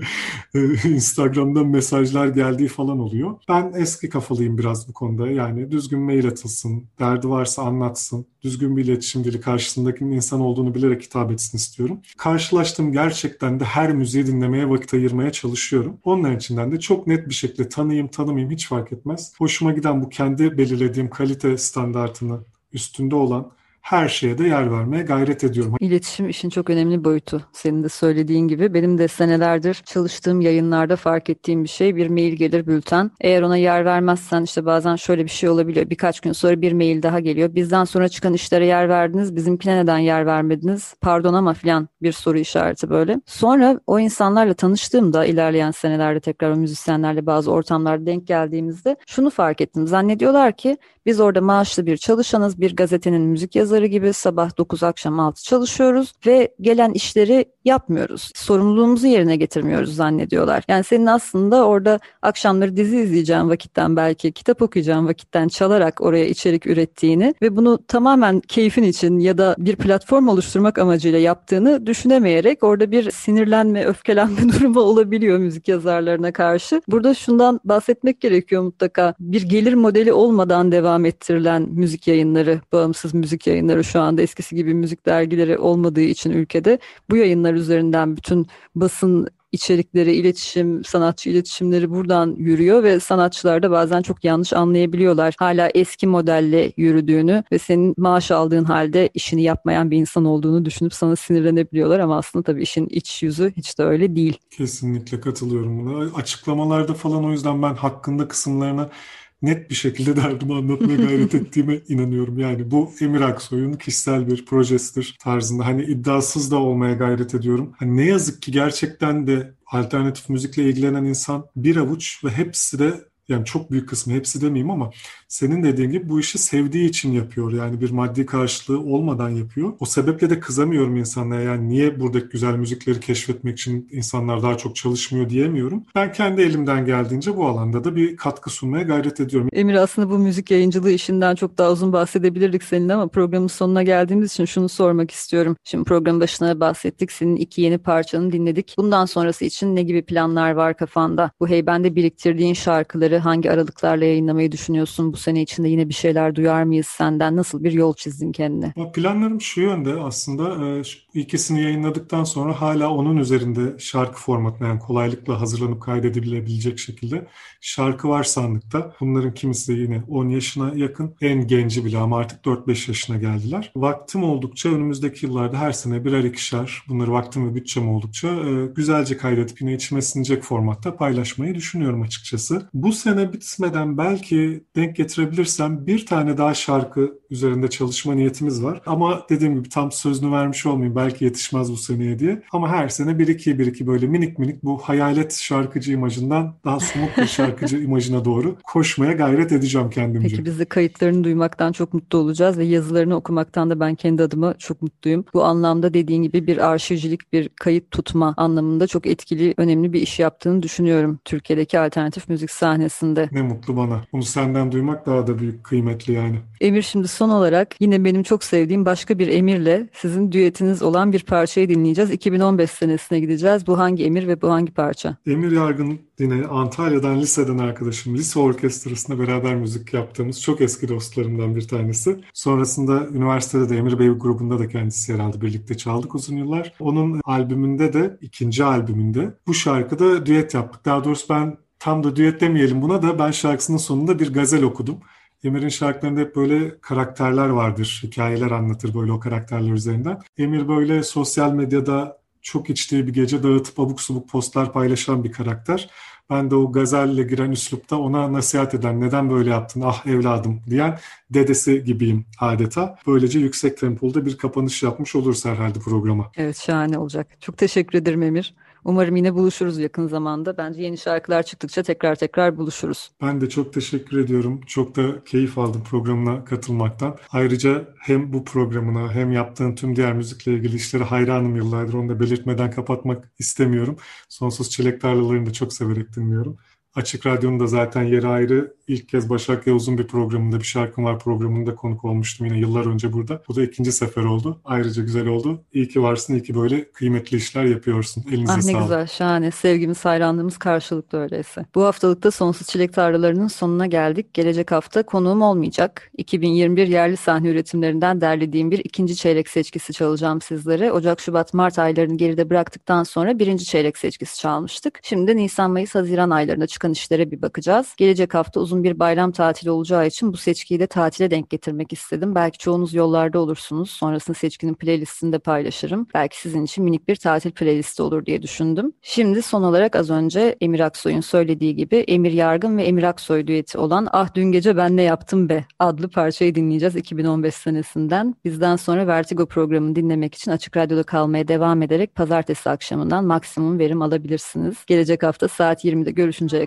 e, Instagram'dan mesajlar geldiği falan oluyor. Ben eski kafalıyım biraz bu konuda. Yani düzgün mail atılsın, derdi varsa anlatsın, düzgün bir iletişim dili karşısındakinin insan olduğunu bilerek hitap etsin istiyorum. Karşılaştığım gerçekten de her müziği dinlemeye vakit ayırmaya çalışıyorum. Onların içinden de çok net bir şekilde tanıyayım tanımayayım hiç fark etmez. Hoşuma giden bu kendi belirlediğim kalite standartını üstünde olan her şeye de yer vermeye gayret ediyorum. İletişim işin çok önemli boyutu. Senin de söylediğin gibi benim de senelerdir çalıştığım yayınlarda fark ettiğim bir şey bir mail gelir bülten. Eğer ona yer vermezsen işte bazen şöyle bir şey olabiliyor. Birkaç gün sonra bir mail daha geliyor. Bizden sonra çıkan işlere yer verdiniz. Bizimkine neden yer vermediniz? Pardon ama filan bir soru işareti böyle. Sonra o insanlarla tanıştığımda ilerleyen senelerde tekrar o müzisyenlerle bazı ortamlarda denk geldiğimizde şunu fark ettim. Zannediyorlar ki biz orada maaşlı bir çalışanız, bir gazetenin müzik yazarı gibi sabah 9 akşam 6 çalışıyoruz ve gelen işleri yapmıyoruz. Sorumluluğumuzu yerine getirmiyoruz zannediyorlar. Yani senin aslında orada akşamları dizi izleyeceğin vakitten belki kitap okuyacağın vakitten çalarak oraya içerik ürettiğini ve bunu tamamen keyfin için ya da bir platform oluşturmak amacıyla yaptığını düşünemeyerek orada bir sinirlenme, öfkelenme durumu olabiliyor müzik yazarlarına karşı. Burada şundan bahsetmek gerekiyor mutlaka. Bir gelir modeli olmadan devam ettirilen müzik yayınları, bağımsız müzik yayınları şu anda eskisi gibi müzik dergileri olmadığı için ülkede bu yayınlar üzerinden bütün basın içerikleri, iletişim, sanatçı iletişimleri buradan yürüyor ve sanatçılar da bazen çok yanlış anlayabiliyorlar. Hala eski modelle yürüdüğünü ve senin maaş aldığın halde işini yapmayan bir insan olduğunu düşünüp sana sinirlenebiliyorlar ama aslında tabii işin iç yüzü hiç de öyle değil. Kesinlikle katılıyorum buna. Açıklamalarda falan o yüzden ben hakkında kısımlarına net bir şekilde derdimi anlatmaya gayret ettiğime inanıyorum. Yani bu Emir Aksoy'un kişisel bir projesidir tarzında. Hani iddiasız da olmaya gayret ediyorum. Hani ne yazık ki gerçekten de alternatif müzikle ilgilenen insan bir avuç ve hepsi de yani çok büyük kısmı hepsi demeyeyim ama senin dediğin gibi bu işi sevdiği için yapıyor. Yani bir maddi karşılığı olmadan yapıyor. O sebeple de kızamıyorum insanlara. Yani niye buradaki güzel müzikleri keşfetmek için insanlar daha çok çalışmıyor diyemiyorum. Ben kendi elimden geldiğince bu alanda da bir katkı sunmaya gayret ediyorum. Emir aslında bu müzik yayıncılığı işinden çok daha uzun bahsedebilirdik seninle ama programın sonuna geldiğimiz için şunu sormak istiyorum. Şimdi programın başına bahsettik. Senin iki yeni parçanı dinledik. Bundan sonrası için ne gibi planlar var kafanda? Bu heybende biriktirdiğin şarkıları hangi aralıklarla yayınlamayı düşünüyorsun? Bu sene içinde yine bir şeyler duyar mıyız senden? Nasıl bir yol çizdin kendine? Planlarım şu yönde aslında e, ikisini yayınladıktan sonra hala onun üzerinde şarkı formatına yani kolaylıkla hazırlanıp kaydedilebilecek şekilde şarkı var sandıkta. Bunların kimisi yine 10 yaşına yakın. En genci bile ama artık 4-5 yaşına geldiler. Vaktim oldukça önümüzdeki yıllarda her sene birer ikişer bunları vaktim ve bütçem oldukça e, güzelce kaydedip yine içime sinecek formatta paylaşmayı düşünüyorum açıkçası. Bu sene bitmeden belki denk getirebilirsem bir tane daha şarkı üzerinde çalışma niyetimiz var. Ama dediğim gibi tam sözünü vermiş olmayayım belki yetişmez bu seneye diye. Ama her sene bir iki bir iki böyle minik minik bu hayalet şarkıcı imajından daha somut bir şarkıcı imajına doğru koşmaya gayret edeceğim kendimce. Peki biz de kayıtlarını duymaktan çok mutlu olacağız ve yazılarını okumaktan da ben kendi adıma çok mutluyum. Bu anlamda dediğin gibi bir arşivcilik, bir kayıt tutma anlamında çok etkili, önemli bir iş yaptığını düşünüyorum Türkiye'deki alternatif müzik sahnesinde. Ne mutlu bana. Bunu senden duymak daha da büyük kıymetli yani. Emir şimdi son olarak yine benim çok sevdiğim başka bir Emir'le sizin düetiniz olan bir parçayı dinleyeceğiz. 2015 senesine gideceğiz. Bu hangi Emir ve bu hangi parça? Emir Yargın yine Antalya'dan liseden arkadaşım. Lise orkestrasında beraber müzik yaptığımız çok eski dostlarımdan bir tanesi. Sonrasında üniversitede de Emir Bey grubunda da kendisi yer aldı. Birlikte çaldık uzun yıllar. Onun albümünde de ikinci albümünde bu şarkıda düet yaptık. Daha doğrusu ben tam da düet demeyelim buna da ben şarkısının sonunda bir gazel okudum. Emir'in şarkılarında hep böyle karakterler vardır, hikayeler anlatır böyle o karakterler üzerinden. Emir böyle sosyal medyada çok içtiği bir gece dağıtıp abuk subuk postlar paylaşan bir karakter. Ben de o gazelle giren üslupta ona nasihat eden, neden böyle yaptın ah evladım diyen dedesi gibiyim adeta. Böylece yüksek tempolda bir kapanış yapmış oluruz herhalde programa. Evet şahane olacak. Çok teşekkür ederim Emir. Umarım yine buluşuruz yakın zamanda. Bence yeni şarkılar çıktıkça tekrar tekrar buluşuruz. Ben de çok teşekkür ediyorum. Çok da keyif aldım programına katılmaktan. Ayrıca hem bu programına hem yaptığın tüm diğer müzikle ilgili işlere hayranım yıllardır. Onu da belirtmeden kapatmak istemiyorum. Sonsuz Çilek Tarlalarını da çok severek dinliyorum. Açık Radyo'nun da zaten yeri ayrı. İlk kez Başak Yavuz'un bir programında, bir şarkım var programında konuk olmuştum yine yıllar önce burada. Bu da ikinci sefer oldu. Ayrıca güzel oldu. İyi ki varsın, iyi ki böyle kıymetli işler yapıyorsun. Elinize ah, ne sağlık. Ne güzel, şahane. Sevgimiz, hayranlığımız karşılıklı öyleyse. Bu haftalıkta Sonsuz Çilek Tarlalarının sonuna geldik. Gelecek hafta konuğum olmayacak. 2021 yerli sahne üretimlerinden derlediğim bir ikinci çeyrek seçkisi çalacağım sizlere. Ocak, Şubat, Mart aylarını geride bıraktıktan sonra birinci çeyrek seçkisi çalmıştık. Şimdi Nisan, Mayıs, Haziran aylarında çıkan işlere bir bakacağız. Gelecek hafta uzun bir bayram tatili olacağı için bu seçkiyi de tatile denk getirmek istedim. Belki çoğunuz yollarda olursunuz. Sonrasında seçkinin playlistini de paylaşırım. Belki sizin için minik bir tatil playlisti olur diye düşündüm. Şimdi son olarak az önce Emir Aksoy'un söylediği gibi Emir Yargın ve Emir Aksoy düeti olan Ah Dün Gece Ben Ne Yaptım Be adlı parçayı dinleyeceğiz 2015 senesinden. Bizden sonra Vertigo programını dinlemek için Açık Radyo'da kalmaya devam ederek pazartesi akşamından maksimum verim alabilirsiniz. Gelecek hafta saat 20'de görüşünceye